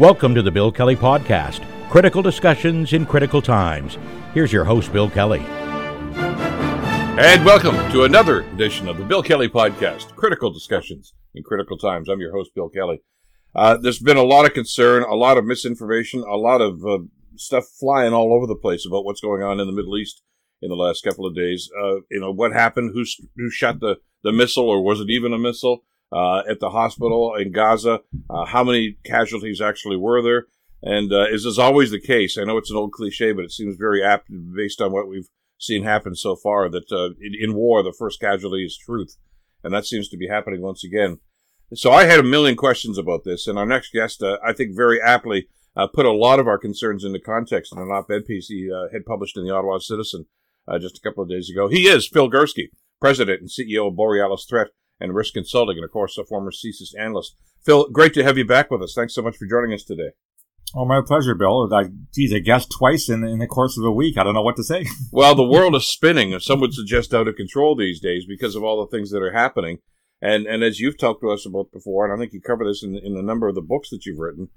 Welcome to the Bill Kelly Podcast Critical Discussions in Critical Times. Here's your host, Bill Kelly. And welcome to another edition of the Bill Kelly Podcast Critical Discussions in Critical Times. I'm your host, Bill Kelly. Uh, there's been a lot of concern, a lot of misinformation, a lot of uh, stuff flying all over the place about what's going on in the Middle East in the last couple of days. Uh, you know, what happened? Who, who shot the, the missile, or was it even a missile? Uh, at the hospital in Gaza. Uh, how many casualties actually were there? And uh, as is always the case, I know it's an old cliche, but it seems very apt based on what we've seen happen so far. That uh, in, in, war, the first casualty is truth, and that seems to be happening once again. So I had a million questions about this, and our next guest, uh, I think, very aptly uh, put a lot of our concerns into context in an op-ed piece he had published in the Ottawa Citizen just a couple of days ago. He is Phil Gurski, president and CEO of Borealis Threat and Risk Consulting, and of course, a former CSIS analyst. Phil, great to have you back with us. Thanks so much for joining us today. Oh, my pleasure, Bill. I, geez, I guessed twice in, in the course of a week. I don't know what to say. well, the world is spinning. Some would suggest out of control these days because of all the things that are happening. And and as you've talked to us about before, and I think you cover this in, in a number of the books that you've written,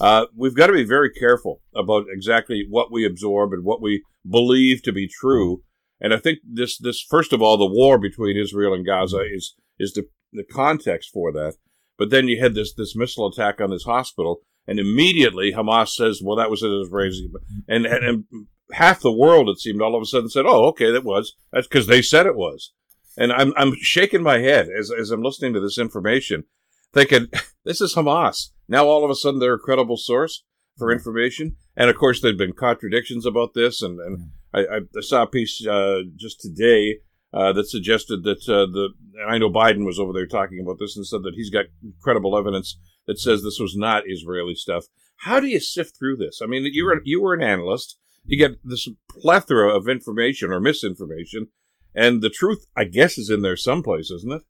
uh, we've got to be very careful about exactly what we absorb and what we believe to be true. And I think this this first of all, the war between Israel and Gaza mm-hmm. is is the, the context for that. But then you had this this missile attack on this hospital, and immediately Hamas says, "Well, that was an Israeli," mm-hmm. and, and and half the world it seemed all of a sudden said, "Oh, okay, that was that's because they said it was." And I'm I'm shaking my head as as I'm listening to this information, thinking this is Hamas. Now all of a sudden they're a credible source for mm-hmm. information, and of course there've been contradictions about this, and and I, I saw a piece uh, just today uh, that suggested that uh, the I know Biden was over there talking about this and said that he's got credible evidence that says this was not Israeli stuff. How do you sift through this? I mean, you were you were an analyst. You get this plethora of information or misinformation, and the truth, I guess, is in there someplace, isn't it?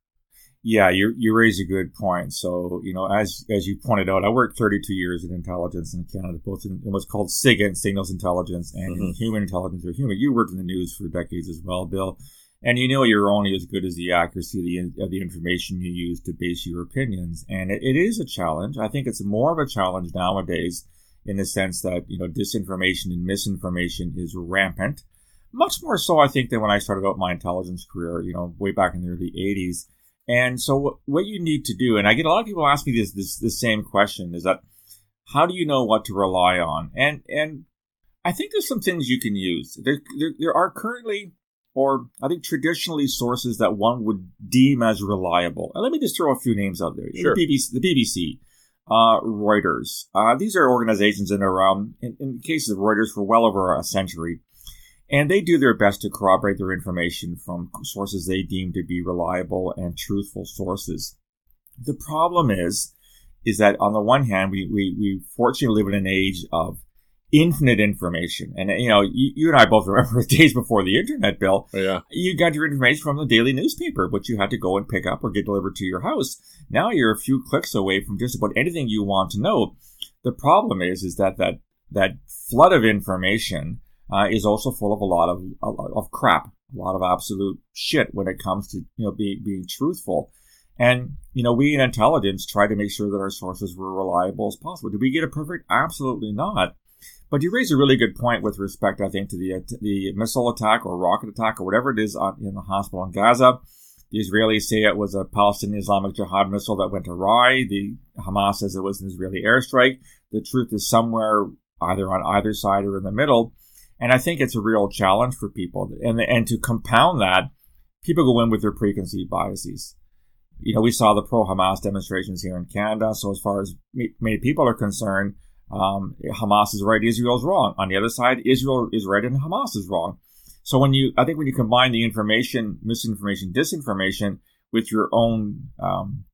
Yeah, you you raise a good point. So you know, as as you pointed out, I worked 32 years in intelligence in Canada, both in, in what's called SIGINT, signals intelligence, and mm-hmm. human intelligence or HUMINT. You worked in the news for decades as well, Bill. And you know you're only as good as the accuracy of the, of the information you use to base your opinions. And it, it is a challenge. I think it's more of a challenge nowadays in the sense that, you know, disinformation and misinformation is rampant. Much more so, I think, than when I started out my intelligence career, you know, way back in the early 80s. And so what you need to do, and I get a lot of people ask me this, this, this same question is that how do you know what to rely on? And, and I think there's some things you can use. There, there, there are currently or I think traditionally sources that one would deem as reliable. And let me just throw a few names out there. Sure. The BBC, the BBC uh, Reuters. Uh, these are organizations that are around, in, in cases of Reuters, for well over a century. And they do their best to corroborate their information from sources they deem to be reliable and truthful sources. The problem is, is that on the one hand, we, we, we fortunately live in an age of infinite information. And, you know, you, you, and I both remember the days before the internet, Bill. Yeah. You got your information from the daily newspaper, which you had to go and pick up or get delivered to your house. Now you're a few clicks away from just about anything you want to know. The problem is, is that that, that flood of information uh, is also full of a lot of, of crap, a lot of absolute shit when it comes to, you know, being, being truthful. And, you know, we in intelligence try to make sure that our sources were reliable as possible. Did we get it perfect? Absolutely not. But you raise a really good point with respect, I think, to the the missile attack or rocket attack or whatever it is in the hospital in Gaza. The Israelis say it was a Palestinian Islamic Jihad missile that went awry. The Hamas says it was an Israeli airstrike. The truth is somewhere either on either side or in the middle. And I think it's a real challenge for people. And, and to compound that, people go in with their preconceived biases. You know, we saw the pro Hamas demonstrations here in Canada. So as far as many people are concerned, um, Hamas is right, Israel is wrong. On the other side, Israel is right and Hamas is wrong. So when you, I think when you combine the information, misinformation, disinformation with your own um,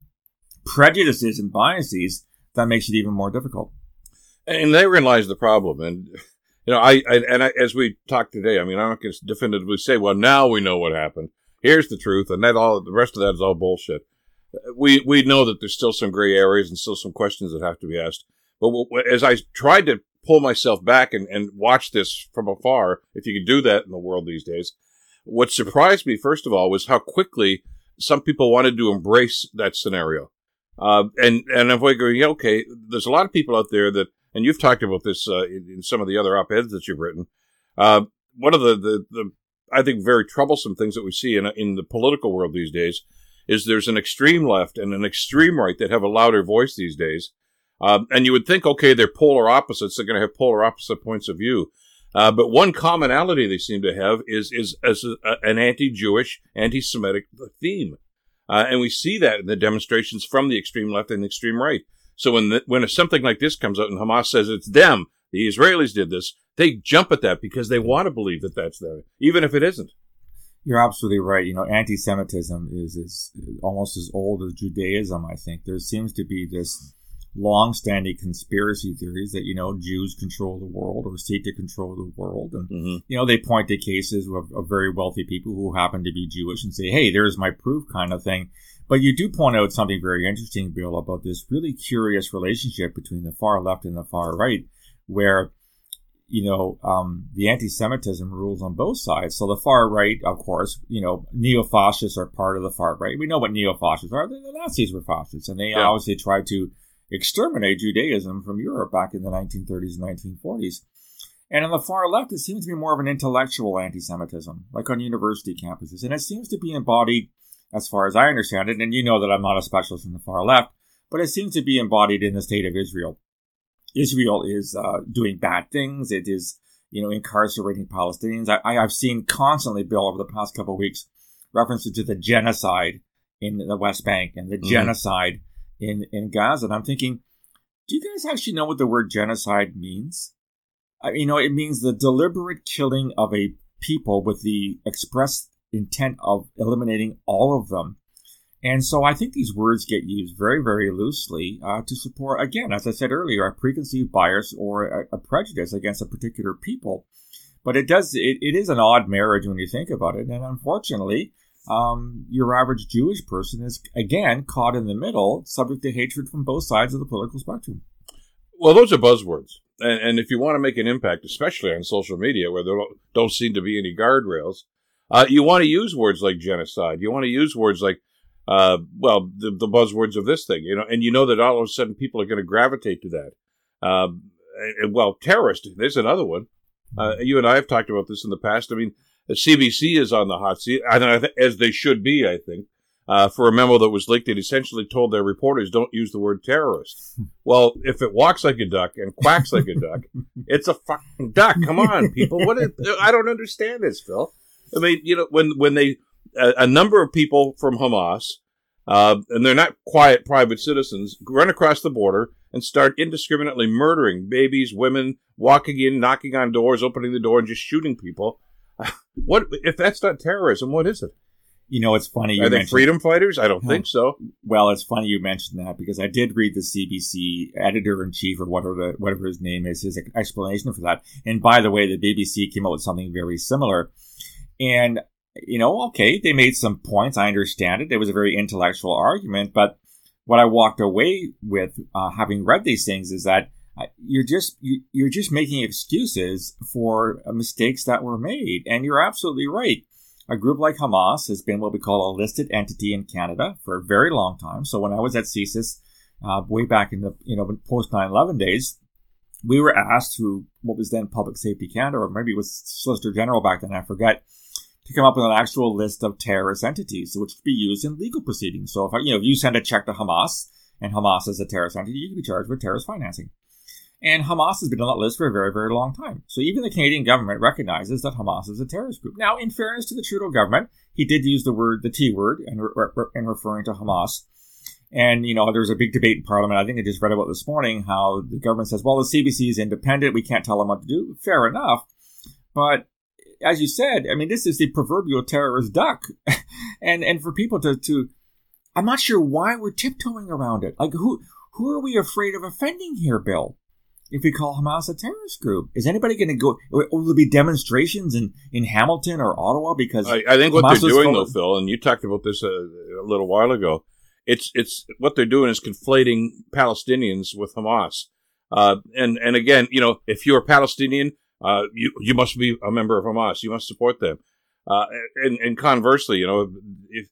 prejudices and biases, that makes it even more difficult. And they realize the problem. And you know, I, I and I, as we talked today, I mean, I'm going to definitively say, well, now we know what happened. Here's the truth, and that all the rest of that is all bullshit. We we know that there's still some gray areas and still some questions that have to be asked. But as I tried to pull myself back and, and watch this from afar, if you could do that in the world these days, what surprised me, first of all, was how quickly some people wanted to embrace that scenario. Uh, and and if we go, yeah, okay, there's a lot of people out there that, and you've talked about this uh, in, in, some of the other op-eds that you've written. Uh, one of the, the, the I think very troublesome things that we see in in the political world these days is there's an extreme left and an extreme right that have a louder voice these days. Um, and you would think, okay, they're polar opposites; they're going to have polar opposite points of view. Uh, but one commonality they seem to have is is, is a, an anti-Jewish, anti-Semitic theme, uh, and we see that in the demonstrations from the extreme left and the extreme right. So when the, when something like this comes out and Hamas says it's them, the Israelis did this, they jump at that because they want to believe that that's them, even if it isn't. You're absolutely right. You know, anti-Semitism is, is almost as old as Judaism. I think there seems to be this long-standing conspiracy theories that you know Jews control the world or seek to control the world, and mm-hmm. you know they point to cases of, of, very wealthy people who happen to be Jewish and say, "Hey, there's my proof," kind of thing. But you do point out something very interesting, Bill, about this really curious relationship between the far left and the far right, where you know, um, the anti-Semitism rules on both sides. So the far right, of course, you know, neo-fascists are part of the far right. We know what neo-fascists are. The, Nazis were fascists, and they yeah. obviously tried to exterminate Judaism from Europe back in the 1930s and 1940s. And on the far left, it seems to be more of an intellectual anti-Semitism, like on university campuses. And it seems to be embodied, as far as I understand it, and you know that I'm not a specialist in the far left, but it seems to be embodied in the state of Israel. Israel is uh, doing bad things. It is, you know, incarcerating Palestinians. I, have seen constantly, Bill, over the past couple of weeks, references to the genocide in the West Bank and the mm-hmm. genocide in, in Gaza. And I'm thinking, do you guys actually know what the word genocide means? I, you know, it means the deliberate killing of a people with the express intent of eliminating all of them. And so I think these words get used very, very loosely uh, to support, again, as I said earlier, a preconceived bias or a, a prejudice against a particular people. But it does, it, it is an odd marriage when you think about it. And unfortunately, um, your average Jewish person is, again, caught in the middle, subject to hatred from both sides of the political spectrum. Well, those are buzzwords. And, and if you want to make an impact, especially on social media where there don't, don't seem to be any guardrails, uh, you want to use words like genocide. You want to use words like uh, well, the, the, buzzwords of this thing, you know, and you know that all of a sudden people are going to gravitate to that. Uh, and, well, terrorist, there's another one. Uh, you and I have talked about this in the past. I mean, the CBC is on the hot seat, as they should be, I think, uh, for a memo that was leaked that essentially told their reporters don't use the word terrorist. well, if it walks like a duck and quacks like a duck, it's a fucking duck. Come on, people. What? Is, I don't understand this, Phil. I mean, you know, when when they a, a number of people from Hamas, uh, and they're not quiet private citizens, run across the border and start indiscriminately murdering babies, women, walking in, knocking on doors, opening the door, and just shooting people. What if that's not terrorism? What is it? You know, it's funny. Are they freedom fighters? I don't think so. Well, it's funny you mentioned that because I did read the CBC editor in chief or whatever the, whatever his name is, his explanation for that. And by the way, the BBC came out with something very similar. And you know, okay, they made some points. I understand it. It was a very intellectual argument, but what I walked away with, uh, having read these things, is that uh, you're just you're just making excuses for uh, mistakes that were made, and you're absolutely right. A group like Hamas has been what we call a listed entity in Canada for a very long time. So when I was at CSIS, uh, way back in the you know post 9/11 days, we were asked through what was then Public Safety Canada, or maybe it was Solicitor General back then, I forget to come up with an actual list of terrorist entities, which could be used in legal proceedings. So if you know if you send a check to Hamas and Hamas is a terrorist entity, you can be charged with terrorist financing. And Hamas has been on that list for a very, very long time. So even the Canadian government recognizes that Hamas is a terrorist group. Now, in fairness to the Trudeau government, he did use the word, the T word, in, re- in referring to Hamas. And, you know, there was a big debate in Parliament. I think I just read about this morning how the government says, well, the CBC is independent. We can't tell them what to do. Fair enough. But as you said, I mean, this is the proverbial terrorist duck, and and for people to to, I'm not sure why we're tiptoeing around it. Like who who are we afraid of offending here, Bill? If we call Hamas a terrorist group, is anybody going to go? Will there be demonstrations in, in Hamilton or Ottawa? Because I, I think what Hamas they're doing, though, Phil, and you talked about this a, a little while ago, it's it's what they're doing is conflating Palestinians with Hamas. Uh, and and again, you know, if you're a Palestinian, uh, you you must be a member of Hamas. You must support them. Uh, and and conversely, you know, if,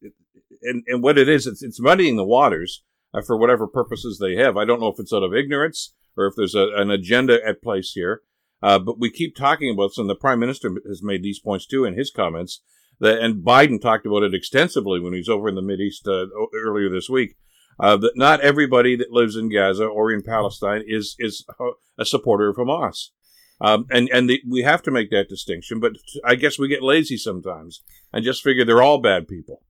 and and what it is, it's it's muddying the waters. uh, for whatever purposes they have. I don't know if it's out of ignorance or if there's a, an agenda at place here. Uh, but we keep talking about this, and the prime minister has made these points too in his comments. That, and Biden talked about it extensively when he was over in the Mideast uh, earlier this week. Uh, that not everybody that lives in Gaza or in Palestine is is a supporter of Hamas. Um, and and the, we have to make that distinction, but I guess we get lazy sometimes and just figure they're all bad people.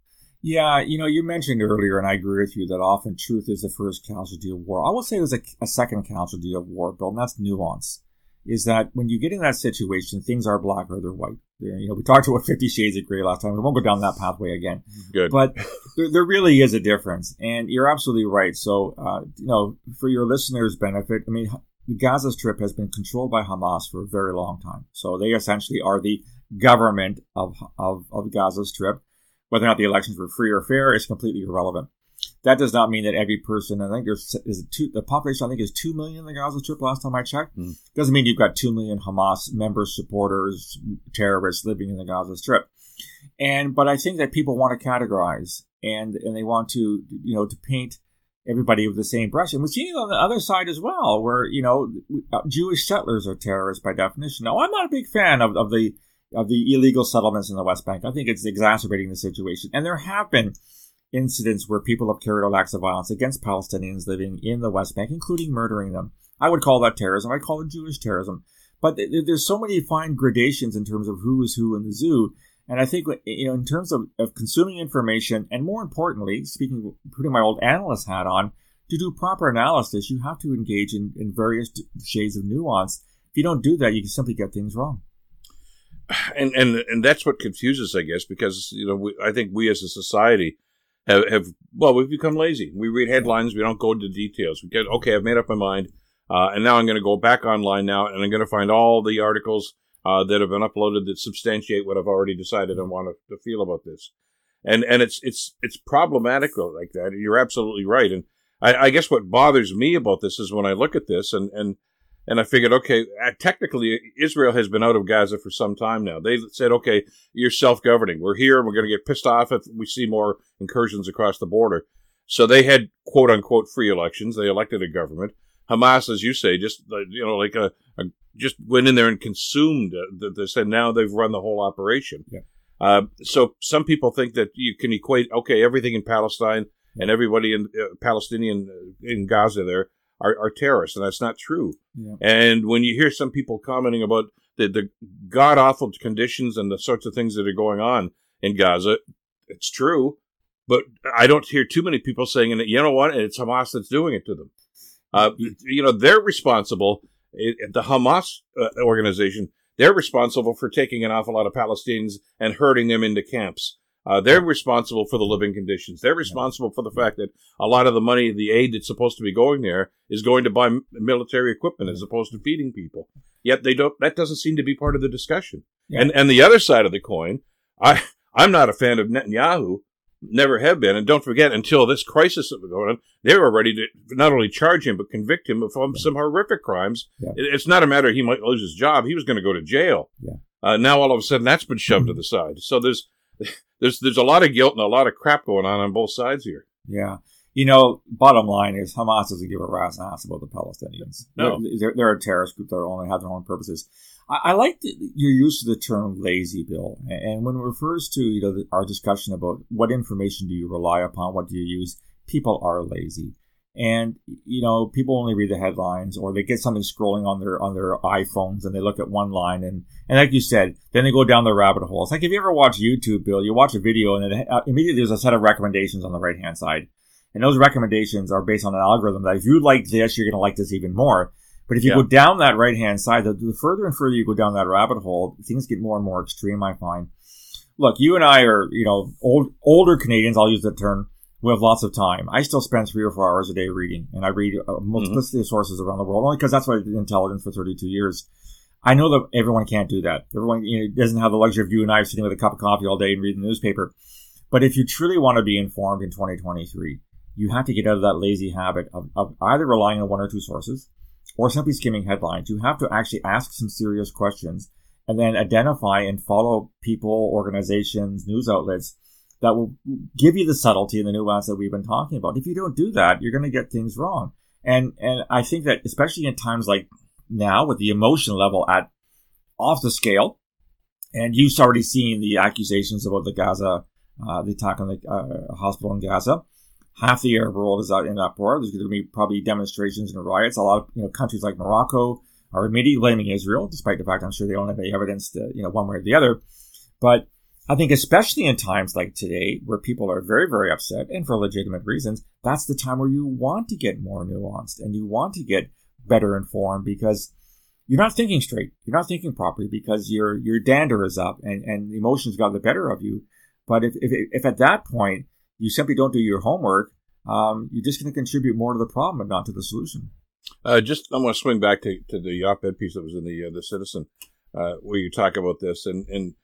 Yeah, you know, you mentioned earlier, and I agree with you, that often truth is the first casualty of war. I will say there's a, a second casualty of war, Bill, and that's nuance. Is that when you get in that situation, things are black or they're white. They're, you know, we talked about Fifty Shades of Grey last time. We won't go down that pathway again. Good. But there, there really is a difference, and you're absolutely right. So, uh, you know, for your listeners' benefit, I mean, the Gaza Strip has been controlled by Hamas for a very long time. So they essentially are the government of, of, of Gaza Strip. Whether or not the elections were free or fair is completely irrelevant. That does not mean that every person, I think there's is two, the population I think is 2 million in the Gaza Strip last time I checked. Mm. Doesn't mean you've got 2 million Hamas members, supporters, terrorists living in the Gaza Strip. And, but I think that people want to categorize and, and they want to, you know, to paint everybody with the same brush. And we're seeing it on the other side as well, where, you know, uh, Jewish settlers are terrorists by definition. Now, I'm not a big fan of, of the of the illegal settlements in the West Bank. I think it's exacerbating the situation. And there have been incidents where people have carried out acts of violence against Palestinians living in the West Bank, including murdering them. I would call that terrorism. I'd call it Jewish terrorism. But there's so many fine gradations in terms of who is who in the zoo and I think, you know, in terms of, of consuming information, and more importantly, speaking, putting my old analyst hat on, to do proper analysis, you have to engage in, in various shades of nuance. If you don't do that, you can simply get things wrong. And and and that's what confuses, I guess, because you know, we, I think we as a society have, have well, we've become lazy. We read headlines, we don't go into details. We get okay, I've made up my mind, uh, and now I'm going to go back online now, and I'm going to find all the articles uh, that have been uploaded that substantiate what I've already decided I want to, to feel about this. And and it's it's it's problematic like that. You're absolutely right. And I, I, guess what bothers me about this is when I look at this and and and I figured, okay, uh, technically Israel has been out of Gaza for some time now. They said, okay, you're self-governing. We're here, and we're going to get pissed off if we see more incursions across the border. So they had quote unquote free elections. They elected a government. Hamas, as you say, just you know, like a, a just went in there and consumed uh, this, and now they've run the whole operation. Yeah. Uh, so some people think that you can equate okay everything in Palestine and everybody in uh, Palestinian uh, in Gaza there are, are, terrorists, and that's not true. Yeah. And when you hear some people commenting about the, the god awful conditions and the sorts of things that are going on in Gaza, it's true. But I don't hear too many people saying, you know what, it's Hamas that's doing it to them. Uh, you know, they're responsible it, the Hamas uh, organization, they're responsible for taking an awful lot of Palestinians and herding them into camps. Uh, they're responsible for the living conditions. They're responsible for the fact that a lot of the money, the aid that's supposed to be going there, is going to buy military equipment as opposed to feeding people. Yet they don't. That doesn't seem to be part of the discussion. Yeah. And and the other side of the coin, I I'm not a fan of Netanyahu never have been. And don't forget, until this crisis that was going on, they were ready to not only charge him but convict him of some horrific crimes. Yeah. It's not a matter he might lose his job; he was going to go to jail. Yeah. Uh, now all of a sudden that's been shoved to the side. So there's there's there's a lot of guilt and a lot of crap going on on both sides here. Yeah. You know, bottom line is Hamas doesn't give a rat's ass about the Palestinians. No. They're, they're a terrorist group that only have their own purposes. I, like the, your use of the term lazy, Bill. And when it refers to you know the, our discussion about what information do you rely upon, what do you use, people are lazy. And you know, people only read the headlines, or they get something scrolling on their on their iPhones, and they look at one line, and and like you said, then they go down the rabbit hole. It's like if you ever watch YouTube, Bill, you watch a video, and then uh, immediately there's a set of recommendations on the right hand side, and those recommendations are based on an algorithm that if you like this, you're going to like this even more. But if you yeah. go down that right hand side, the, the, further and further you go down that rabbit hole, things get more and more extreme. I find. Look, you and I are, you know, old older Canadians. I'll use that term. We have lots of time. I still spend three or four hours a day reading, and I read a uh, multiplicity mm-hmm. of sources around the world, only because that's what I did intelligence for 32 years. I know that everyone can't do that. Everyone you know, doesn't have the luxury of you and I sitting with a cup of coffee all day and reading the newspaper. But if you truly want to be informed in 2023, you have to get out of that lazy habit of, of either relying on one or two sources or simply skimming headlines. You have to actually ask some serious questions and then identify and follow people, organizations, news outlets that will give you the subtlety and the nuance that we've been talking about. If you don't do that, you're going to get things wrong. And and I think that especially in times like now, with the emotion level at off the scale, and you've already seen the accusations about the Gaza, uh, the attack on the uh, hospital in Gaza. Half the Arab world is out in uproar. There's going to be probably demonstrations and riots. A lot of you know countries like Morocco are immediately blaming Israel, despite the fact I'm sure they don't have any evidence to you know one way or the other. But I think especially in times like today, where people are very, very upset and for legitimate reasons, that's the time where you want to get more nuanced and you want to get better informed because you're not thinking straight. You're not thinking properly because your your dander is up and, and emotions got the better of you. But if, if, if at that point you simply don't do your homework, um, you're just going to contribute more to the problem and not to the solution. Uh, just I want to swing back to, to the op-ed piece that was in the uh, the Citizen, uh, where you talk about this and and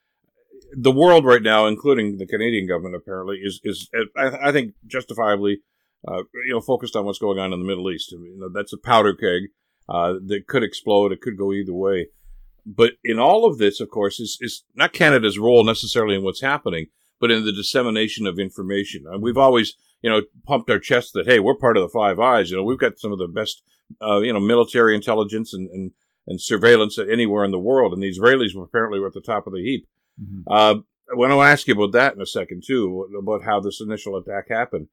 the world right now, including the Canadian government, apparently is is I, I think justifiably, uh, you know, focused on what's going on in the Middle East. You know, that's a powder keg uh, that could explode. It could go either way. But in all of this, of course, is is not Canada's role necessarily in what's happening, but in the dissemination of information. And we've always, you know, pumped our chests that hey, we're part of the Five Eyes. You know, we've got some of the best, uh, you know, military intelligence and, and and surveillance anywhere in the world. And the Israelis were apparently were at the top of the heap. Mm-hmm. Uh, I want to ask you about that in a second too, about how this initial attack happened.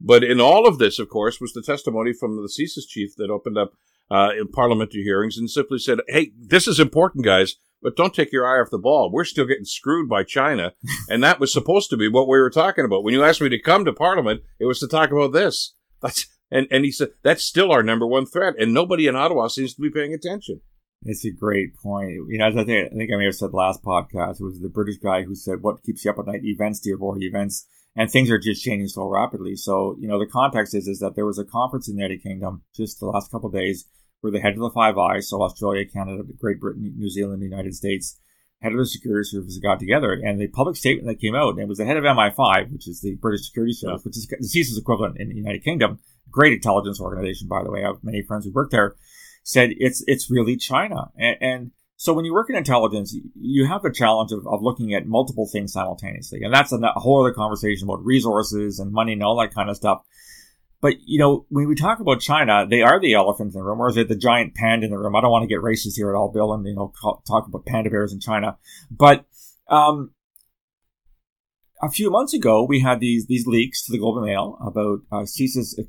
But in all of this, of course, was the testimony from the CSIS chief that opened up uh, in parliamentary hearings and simply said, "Hey, this is important, guys." But don't take your eye off the ball. We're still getting screwed by China. and that was supposed to be what we were talking about. When you asked me to come to Parliament, it was to talk about this. That's, and, and he said, that's still our number one threat. And nobody in Ottawa seems to be paying attention. It's a great point. You know, as I think, I think I may have said last podcast, it was the British guy who said, "What keeps you up at night? Events, dear boy, events." And things are just changing so rapidly. So, you know, the context is is that there was a conference in the United Kingdom just the last couple days where the head of the Five Eyes, so Australia, Canada, Great Britain, New Zealand, the United States, head of the security services got together, and the public statement that came out, and it was the head of MI5, which is the British Security Service, which is the CSIS equivalent in the United Kingdom, great intelligence organization, by the way. I have many friends who work there said it's it's really China. And, and, so when you work in intelligence, you have the challenge of, of looking at multiple things simultaneously, and that's a, a whole other conversation about resources and money and all that kind of stuff. But you know, when we talk about China, they are the elephant in the room, or is it the giant panda in the room? I don't want to get racist here at all, Bill, and you know, talk about panda bears in China. But um, a few months ago, we had these these leaks to the Globe and Mail about uh,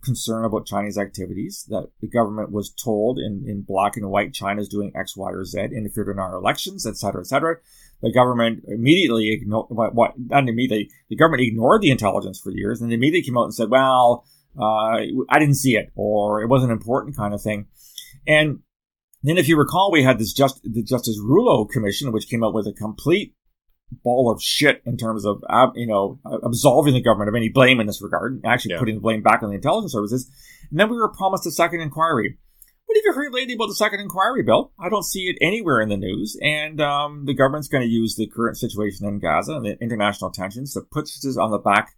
concern about Chinese activities. That the government was told in, in black and white China is doing X, Y, or Z, interfered in our elections, etc., etc. The government immediately ignored what, what not immediately. The government ignored the intelligence for years, and they immediately came out and said, "Well, uh, I didn't see it, or it wasn't important," kind of thing. And then, if you recall, we had this just the Justice Rouleau Commission, which came out with a complete ball of shit in terms of you know absolving the government of any blame in this regard, and actually yeah. putting the blame back on the intelligence services. And then we were promised a second inquiry. What have you heard lately about the second inquiry, Bill? I don't see it anywhere in the news. And um, the government's going to use the current situation in Gaza and the international tensions to put this on the back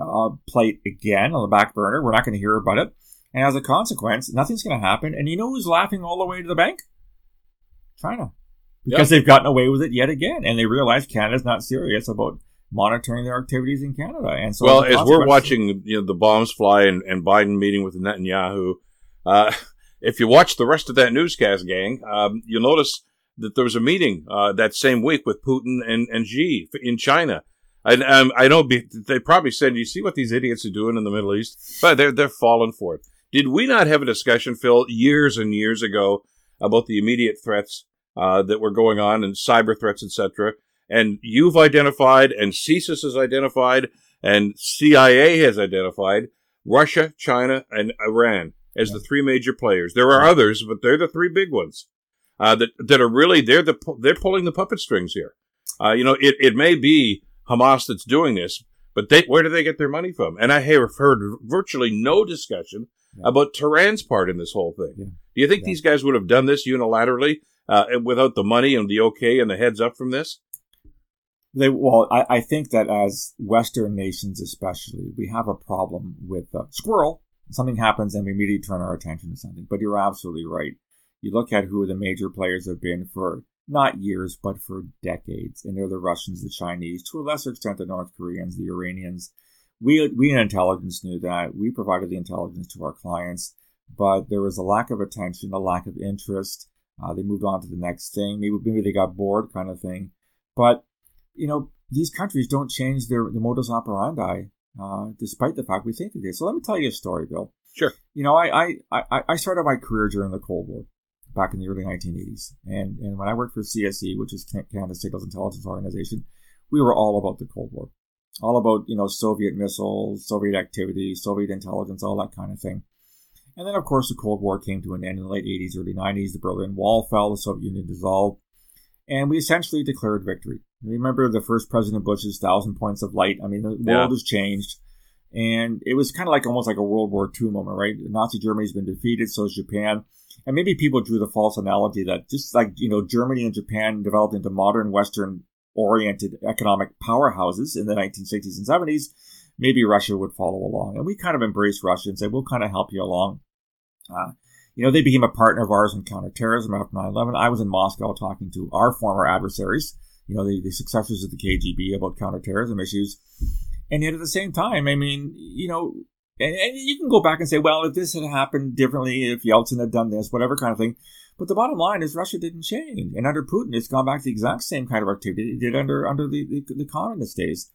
uh, plate again, on the back burner. We're not going to hear about it. And as a consequence, nothing's going to happen. And you know who's laughing all the way to the bank? China because yep. they've gotten away with it yet again, and they realize Canada's not serious about monitoring their activities in Canada. And so, well, as we're watching, you know, the bombs fly and, and Biden meeting with Netanyahu, uh, if you watch the rest of that newscast, gang, um, you'll notice that there was a meeting uh, that same week with Putin and, and Xi in China. And um, I know they probably said, "You see what these idiots are doing in the Middle East?" But they're they're falling for it. Did we not have a discussion, Phil, years and years ago about the immediate threats uh, that were going on and cyber threats, etc. And you've identified, and CSIS has identified, and CIA has identified Russia, China, and Iran as yeah. the three major players. There are others, but they're the three big ones uh, that that are really they're the they're pulling the puppet strings here. Uh, you know, it, it may be Hamas that's doing this, but they, where do they get their money from? And I have heard virtually no discussion yeah. about Tehran's part in this whole thing. Yeah. Do you think these guys would have done this unilaterally uh, without the money and the okay and the heads up from this? They well, I, I think that as Western nations, especially, we have a problem with uh, squirrel. Something happens and we immediately turn our attention to something. But you're absolutely right. You look at who the major players have been for not years, but for decades. And they're the Russians, the Chinese, to a lesser extent, the North Koreans, the Iranians. We, we in intelligence knew that. We provided the intelligence to our clients, but there was a lack of attention, a lack of interest. Uh, they moved on to the next thing. Maybe, maybe they got bored, kind of thing. But, you know, these countries don't change their the modus operandi, uh, despite the fact we think they do. So let me tell you a story, Bill. Sure. You know, I, I, I started my career during the Cold War back in the early 1980s. And, and when I worked for CSE, which is Canada's Signals Intelligence Organization, we were all about the Cold War. All about, you know, Soviet missiles, Soviet activity, Soviet intelligence, all that kind of thing. And then, of course, the Cold War came to an end in the late 80s, early 90s. The Berlin Wall fell, the Soviet Union dissolved, and we essentially declared victory. Remember the first President Bush's thousand points of light? I mean, the yeah. world has changed. And it was kind of like almost like a World War II moment, right? Nazi Germany's been defeated, so is Japan. And maybe people drew the false analogy that just like, you know, Germany and Japan developed into modern Western oriented economic powerhouses in the 1960s and 70s, maybe Russia would follow along. And we kind of embraced Russia and said, we'll kind of help you along. Uh, you know, they became a partner of ours in counterterrorism after 9 11. I was in Moscow talking to our former adversaries, you know, the, the successors of the KGB about counterterrorism issues. And yet at the same time, I mean, you know, and, and, you can go back and say, well, if this had happened differently, if Yeltsin had done this, whatever kind of thing. But the bottom line is Russia didn't change. And under Putin, it's gone back to the exact same kind of activity it did under under the, the, the communist days.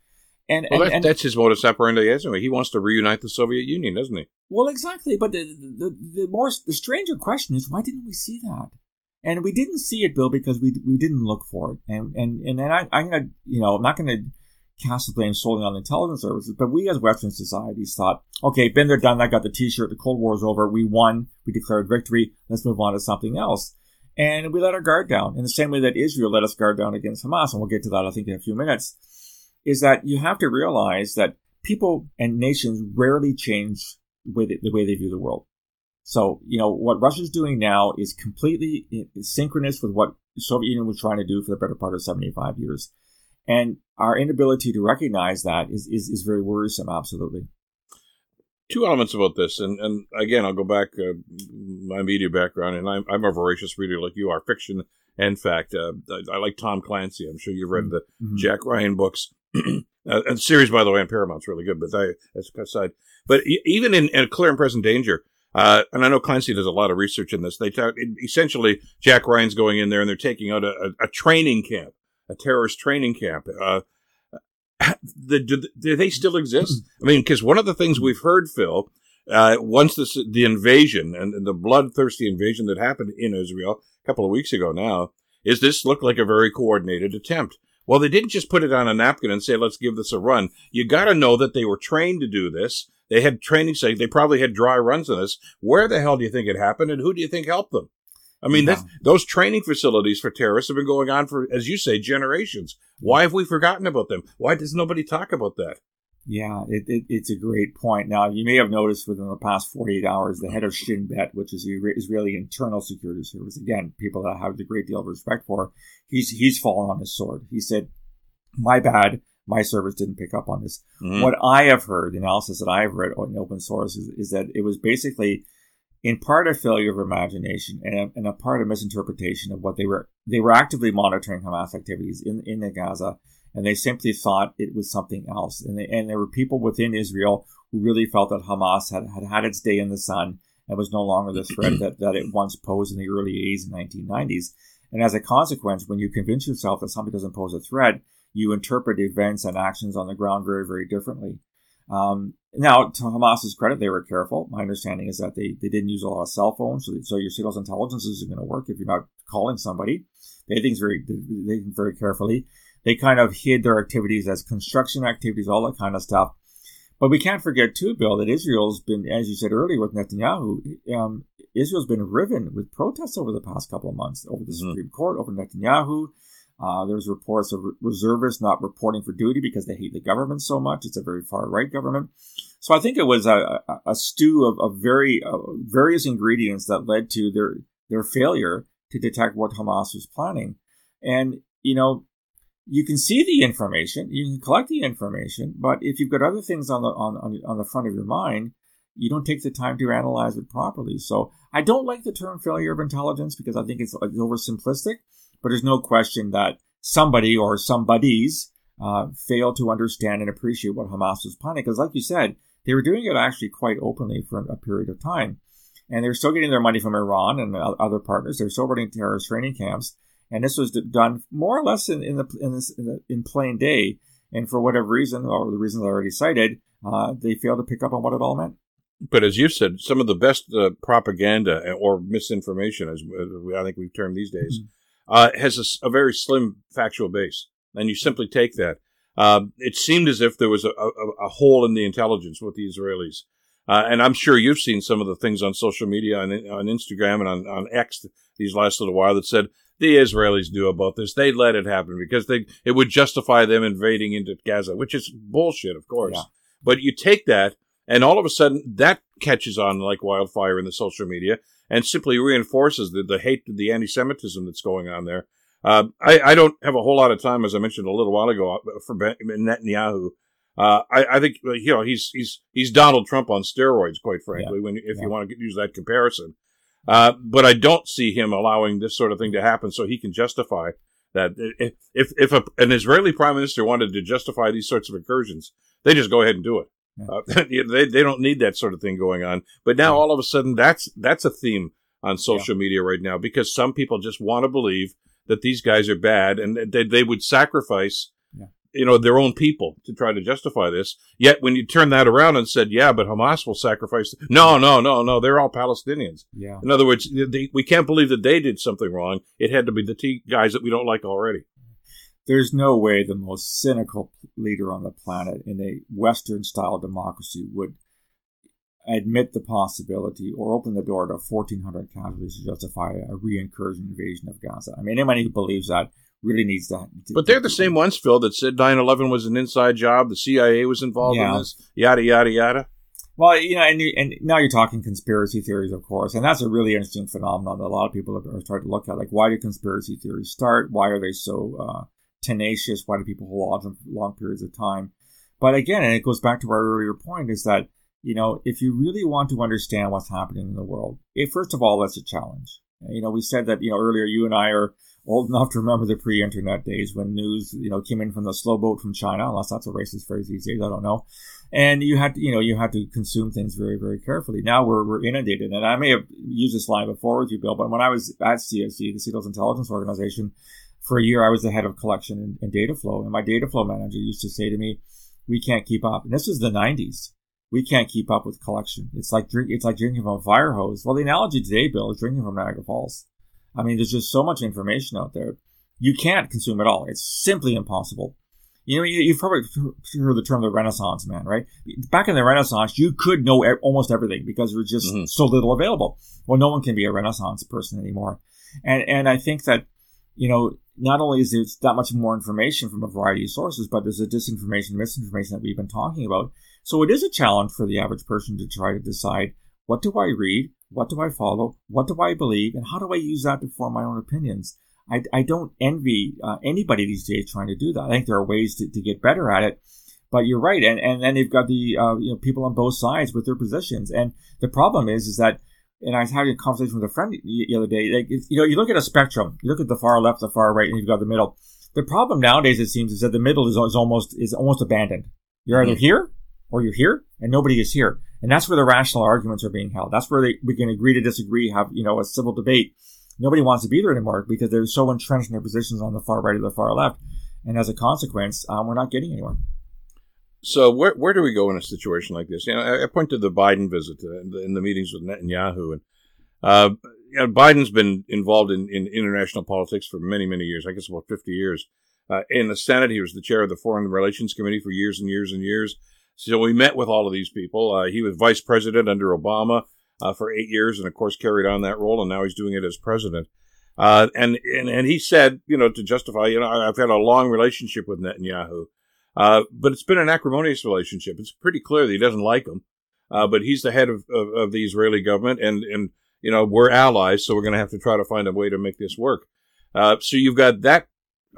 And, well, and, and, that's his modus operandi isn't it? He wants to reunite the Soviet Union, doesn't he? Well, exactly. But the, the, the more the stranger question is, why didn't we see that? And we didn't see it, Bill, because we we didn't look for it. And and and, and I, I'm gonna, you know, I'm not gonna cast the blame solely on the intelligence services, but we as Western societies thought, okay, been there, done that, got the t-shirt, the Cold War is over, we won, we declared victory, let's move on to something else. And we let our guard down in the same way that Israel let us guard down against Hamas, and we'll get to that, I think, in a few minutes, is that you have to realize that people and nations rarely change the way they view the world. So, you know, what Russia's doing now is completely synchronous with what the Soviet Union was trying to do for the better part of 75 years. And our inability to recognize that is, is, is very worrisome, absolutely. Two elements about this, and, and again, I'll go back uh, my media background, and I'm, I'm a voracious reader like you are, fiction and fact. Uh, I, I, like Tom Clancy. I'm sure you've read the mm-hmm. Jack Ryan books. uh, and series, by the way, on Paramount's really good, but I, that's aside. But even in, in Clear and Present Danger, uh, and I know Clancy does a lot of research in this. They talk essentially Jack Ryan's going in there and they're taking out a, a, a training camp a terrorist training camp. Uh, the, do, do, they still exist? I mean, because one of the things we've heard, Phil, uh, once this, the invasion and, the bloodthirsty invasion that happened in Israel a couple of weeks ago now, is this looked like a very coordinated attempt. Well, they didn't just put it on a napkin and say, let's give this a run. You got to know that they were trained to do this. They had training, say they probably had dry runs on this. Where the hell do you think it happened and who do you think helped them? I mean, yeah. those training facilities for terrorists have been going on for, as you say, generations. Why have we forgotten about them? Why does nobody talk about that? Yeah, it, it, it's a great point. Now, you may have noticed within the past 48 hours, the head of Shin Bet, which is the Israeli Internal Security Service, again, people that I have a great deal of respect for, he's he's fallen on his sword. He said, "My bad, my service didn't pick up on this." Mm-hmm. What I have heard, the analysis that I have read in open source, is, is that it was basically in part a failure of imagination and a, and a part of misinterpretation of what they were they were actively monitoring Hamas activities in in the Gaza and they simply thought it was something else. And they, and there were people within Israel who really felt that Hamas had, had had its day in the sun and was no longer the threat that, that it once posed in the early 80s and 1990s and as a consequence when you convince yourself that something doesn't pose a threat you interpret events and actions on the ground very very differently um, now, to Hamas's credit, they were careful. My understanding is that they, they didn't use a lot of cell phones, so, so your signals intelligence isn't going to work if you're not calling somebody. They think very they think very carefully. They kind of hid their activities as construction activities, all that kind of stuff. But we can't forget too, Bill, that Israel's been, as you said earlier, with Netanyahu. Um, Israel's been riven with protests over the past couple of months over the mm-hmm. Supreme Court, over Netanyahu. Uh, there's reports of reservists not reporting for duty because they hate the government so much. It's a very far right government. So I think it was a, a, stew of, of very uh, various ingredients that led to their their failure to detect what Hamas was planning. And you know, you can see the information, you can collect the information, but if you've got other things on the on on, the front of your mind, you don't take the time to analyze it properly. So I don't like the term failure of intelligence because I think it's oversimplistic. But there's no question that somebody or somebodies uh, failed to understand and appreciate what Hamas was planning. Because, like you said, they were doing it actually quite openly for a period of time. And they're still getting their money from Iran and other partners. They're still running terrorist training camps. And this was done more or less in, in, the, in, this, in, the, in plain day. And for whatever reason, or the reasons I already cited, uh, they failed to pick up on what it all meant. But as you said, some of the best uh, propaganda or misinformation, as I think we've termed these days, mm-hmm. Uh, has a, a, very slim factual base, and you simply take that. Uh, it seemed as if there was a, a, a, hole in the intelligence with the Israelis, uh, and I'm sure you've seen some of the things on social media, on, on Instagram and on, on X these last little while that said the Israelis knew about this. They let it happen because they it would justify them invading into Gaza, which is bullshit, of course. Yeah. But you take that and all of a sudden, that catches on like wildfire in the social media and simply reinforces the, the hate, the anti Semitism that's going on there. Uh, I, I, don't have a whole lot of time, as I mentioned a little while ago, uh, for Netanyahu. Uh, I, I, think you know he's he's he's Donald Trump on steroids, quite frankly. Yeah. When if yeah. you want to use that comparison, uh, but I don't see him allowing this sort of thing to happen, so he can justify that. If if, if a, an Israeli prime minister wanted to justify these sorts of incursions, they just go ahead and do it. Uh, they they don't need that sort of thing going on. But now all of a sudden that's that's a theme on social yeah. media right now because some people just want to believe that these guys are bad and they they would sacrifice yeah. you know their own people to try to justify this. Yet when you turn that around and said, "Yeah, but Hamas will sacrifice," no, no, no, no, they're all Palestinians. Yeah. In other words, they, we can't believe that they did something wrong. It had to be the T guys that we don't like already there's no way the most cynical leader on the planet in a Western style democracy would admit the possibility or open the door to 1,400 casualties to justify a reincursion invasion of Gaza. I mean, anybody who believes that really needs that. but they're the same ones, Phil, that said 9 11 was an inside job, the CIA was involved yeah. in this, yada, yada, yada. Well, you know, and, you, and now you're talking conspiracy theories, of course, and that's a really interesting phenomenon that a lot of people are starting to look at. Like, why do conspiracy theories start? Why are they so uh, tenacious. Why do people hold on for long periods of time? But again, and it goes back to our earlier point, is that you know if you really want to understand what's happening in the world, it, first of all, that's a challenge. You know, we said that you know earlier. You and I are old enough to remember the pre-internet days when news, you know, came in from the slow boat from China, unless that's a racist phrase these days. I don't know. And you had to, you know, you had to consume things very, very carefully. Now we're, we're inundated. And I may have used this line before with you, Bill, but when I was at CSE, the Signals Intelligence Organization, for a year, I was the head of collection and, and, data flow. And my data flow manager used to say to me, we can't keep up. And this was the 90s. We can't keep up with collection. It's like drink, it's like drinking from a fire hose. Well, the analogy today, Bill, is drinking from Niagara Falls. I mean, there's just so much information out there. You can't consume it all. It's simply impossible. You know, you, have probably heard the term the Renaissance man, right? Back in the Renaissance, you could know almost everything because there was just mm-hmm. so little available. Well, no one can be a Renaissance person anymore. And, and I think that, you know, not only is there that much more information from a variety of sources, but there's a disinformation, misinformation that we've been talking about. So it is a challenge for the average person to try to decide what do I read, what do I follow, what do I believe, and how do I use that to form my own opinions. I, I don't envy uh, anybody these days trying to do that. I think there are ways to, to get better at it. But you're right, and and then they've got the uh, you know people on both sides with their positions, and the problem is is that and I was having a conversation with a friend the other day. Like, you know, you look at a spectrum, you look at the far left, the far right, and you've got the middle. The problem nowadays, it seems, is that the middle is, is almost is almost abandoned. You're either mm-hmm. here or you're here, and nobody is here. And that's where the rational arguments are being held. That's where they, we can agree to disagree, have you know a civil debate. Nobody wants to be there anymore because they're so entrenched in their positions on the far right or the far left, and as a consequence, um, we're not getting anywhere. So where where do we go in a situation like this? You know, I, I point to the Biden visit uh, in, the, the meetings with Netanyahu, and uh, you know, Biden's been involved in, in international politics for many many years. I guess about fifty years. Uh, in the Senate, he was the chair of the Foreign Relations Committee for years and years and years. So we met with all of these people. Uh, he was vice president under Obama uh, for eight years, and of course carried on that role, and now he's doing it as president. Uh, and, and and he said, you know, to justify, you know, I've had a long relationship with Netanyahu. Uh, but it's been an acrimonious relationship. It's pretty clear that he doesn't like him. Uh, but he's the head of, of, of, the Israeli government, and, and you know we're allies, so we're going to have to try to find a way to make this work. Uh, so you've got that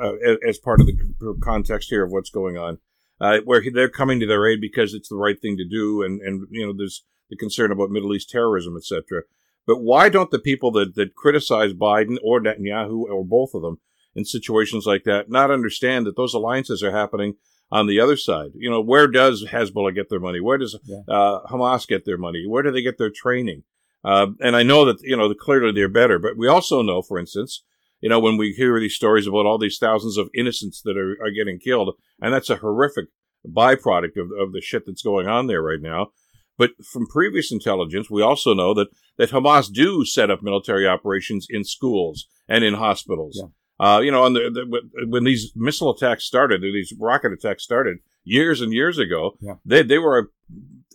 uh, as part of the context here of what's going on, uh, where they're coming to their aid because it's the right thing to do, and and you know there's the concern about Middle East terrorism, etc. But why don't the people that that criticize Biden or Netanyahu or both of them in situations like that not understand that those alliances are happening on the other side. You know, where does Hezbollah get their money? Where does Yeah. uh, Hamas get their money? Where do they get their training? Uh, and I know that, you know, clearly they're better, but we also know, for instance, you know, when we hear these stories about all these thousands of innocents that are, are getting killed, and that's a horrific byproduct of, of the shit that's going on there right now. But from previous intelligence, we also know that, that Hamas do set up military operations in schools and in hospitals. Yeah. Uh, you know, on the, the, when these missile attacks started, these rocket attacks started years and years ago, Yeah. they, they were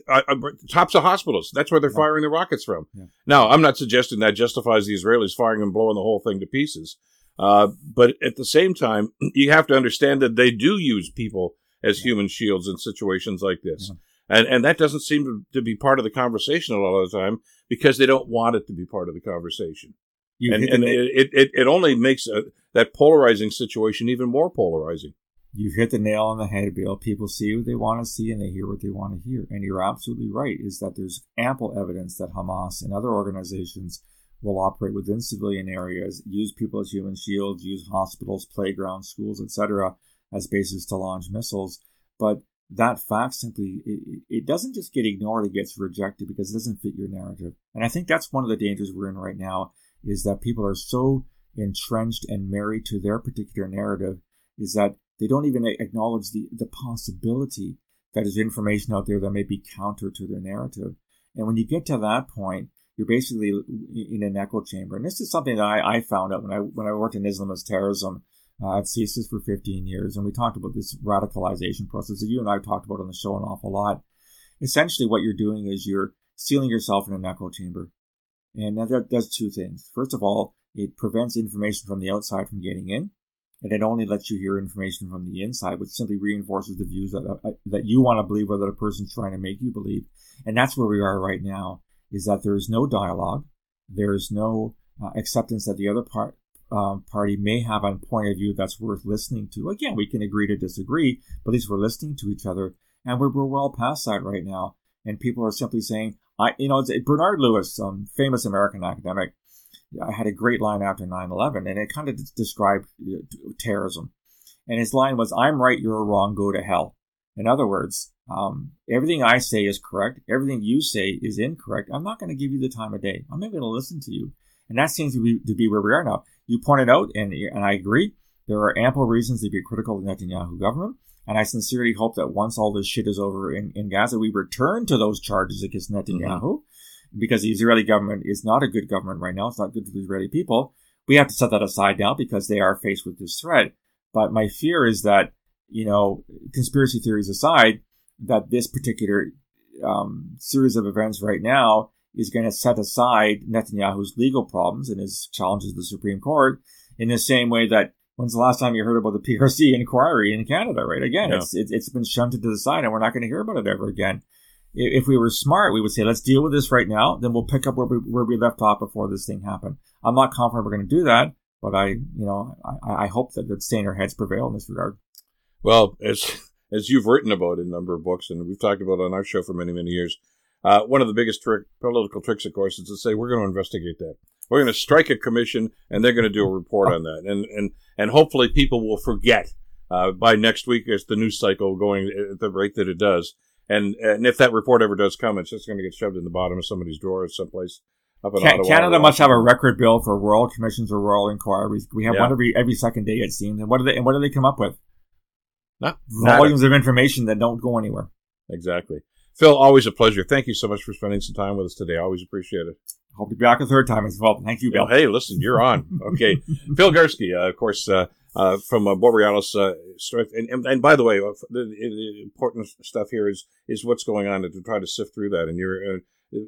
uh, uh, tops of hospitals. That's where they're Yeah. firing the rockets from. Yeah. Now, I'm not suggesting that justifies the Israelis firing and blowing the whole thing to pieces. Uh, but at the same time, you have to understand that they do use people as human shields in situations like this. And, and that doesn't seem to, to be part of the conversation a lot of the time because they don't want it to be part of the conversation. You and and it, it, it only makes a, that polarizing situation even more polarizing. You've hit the nail on the head, Bill. People see what they want to see and they hear what they want to hear. And you're absolutely right, is that there's ample evidence that Hamas and other organizations will operate within civilian areas, use people as human shields, use hospitals, playgrounds, schools, etc., as bases to launch missiles. But that fact simply it, it doesn't just get ignored; it gets rejected because it doesn't fit your narrative. And I think that's one of the dangers we're in right now is that people are so entrenched and married to their particular narrative is that they don't even acknowledge the, the possibility that there's information out there that may be counter to their narrative. And when you get to that point, you're basically in an echo chamber. And this is something that I, I found out when I when I worked in Islamist terrorism uh, at CSIS for 15 years, and we talked about this radicalization process that you and I talked about on the show an awful lot. Essentially, what you're doing is you're sealing yourself in an echo chamber, and that does two things. First of all, it prevents information from the outside from getting in, and it only lets you hear information from the inside, which simply reinforces the views that uh, that you want to believe or that a person's trying to make you believe. And that's where we are right now: is that there is no dialogue, there is no uh, acceptance that the other part um, party may have a point of view that's worth listening to. Again, we can agree to disagree, but at least we're listening to each other, and we're, we're well past that right now. And people are simply saying, "I," you know, Bernard Lewis, um, famous American academic, I had a great line after 9/11, and it kind of described uh, terrorism. And his line was, "I'm right, you're wrong, go to hell." In other words, um, everything I say is correct. Everything you say is incorrect. I'm not going to give you the time of day. I'm not going to listen to you. And that seems to be, to be where we are now. You pointed out, and, and I agree, there are ample reasons to be critical of the Netanyahu government. And I sincerely hope that once all this shit is over in, in Gaza, we return to those charges against Netanyahu because the Israeli government is not a good government right now. It's not good for the Israeli people. We have to set that aside now because they are faced with this threat. But my fear is that, you know, conspiracy theories aside, that this particular um, series of events right now is going to set aside Netanyahu's legal problems and his challenges to the Supreme Court in the same way that when's the last time you heard about the PRC inquiry in Canada, right? Again, Yeah. it's, it's, it's been shunted to the side and we're not going to hear about it ever again. If we were smart, we would say, let's deal with this right now. Then we'll pick up where we, where we left off before this thing happened. I'm not confident we're going to do that, but I, you know, I, I hope that, that staying our heads prevail in this regard. Well, as as you've written about in a number of books, and we've talked about on our show for many, many years, uh, one of the biggest trick, political tricks, of course, is to say we're going to investigate that. We're going to strike a commission, and they're going to do a report on that, and and and hopefully people will forget uh, by next week as the news cycle going at the rate that it does. And and if that report ever does come, it's just going to get shoved in the bottom of somebody's drawer someplace up in Ca- Ottawa. Canada must have a record bill for royal commissions or royal inquiries. We have Yeah. one every every second day, it seems. And what do they and what do they come up with? Not-. Volumes of information that don't go anywhere. Exactly. Phil, always a pleasure. Thank you so much for spending some time with us today. Always appreciate it. Hope to be back a third time as well. Thank you, Bill. Hey, listen, you're on. Okay. Phil Gurski, uh, of course, uh, uh, from uh, Borealis. Uh, and, and, and by the way, uh, the, the important stuff here is is what's going on and to try to sift through that. And your uh,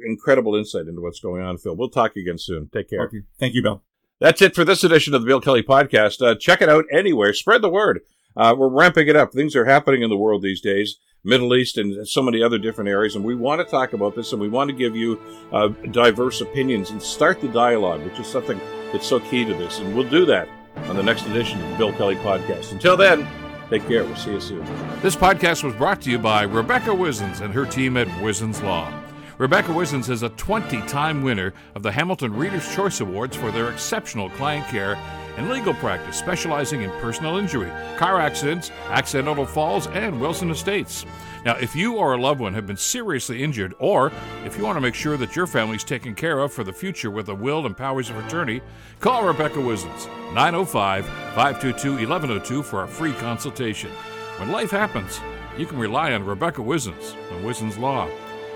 incredible insight into what's going on, Phil. We'll talk again soon. Take care. Okay. Thank you, Bill. That's it for this edition of the Bill Kelly Podcast. Uh, check it out anywhere. Spread the word. Uh, we're ramping it up. Things are happening in the world these days, Middle East and so many other different areas, and we want to talk about this, and we want to give you uh, diverse opinions and start the dialogue, which is something that's so key to this. And we'll do that on the next edition of the Bill Kelly Podcast. Until then, take care. We'll see you soon. This podcast was brought to you by Rebecca Wizens and her team at Wizens Law. Rebecca Wizens is a 20 time winner of the Hamilton Reader's Choice Awards for their exceptional client care and legal practice, specializing in personal injury, car accidents, accidental falls, and Wilson Estates. Now, if you or a loved one have been seriously injured, or if you want to make sure that your family is taken care of for the future with a will and powers of attorney, call Rebecca Wisens, 905 522 1102 for a free consultation. When life happens, you can rely on Rebecca Wisens and Wisens Law.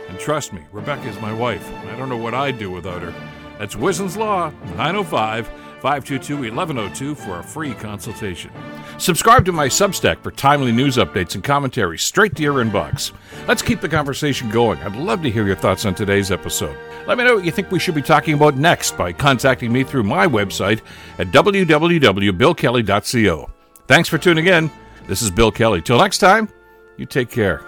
And trust me, Rebecca is my wife, and I don't know what I'd do without her. That's Wisens Law, 905 522 1102 for a free consultation. Subscribe to my Substack for timely news updates and commentary straight to your inbox. Let's keep the conversation going. I'd love to hear your thoughts on today's episode. Let me know what you think we should be talking about next by contacting me through my website at www.billkelly.co. Thanks for tuning in. This is Bill Kelly. Till next time, you take care.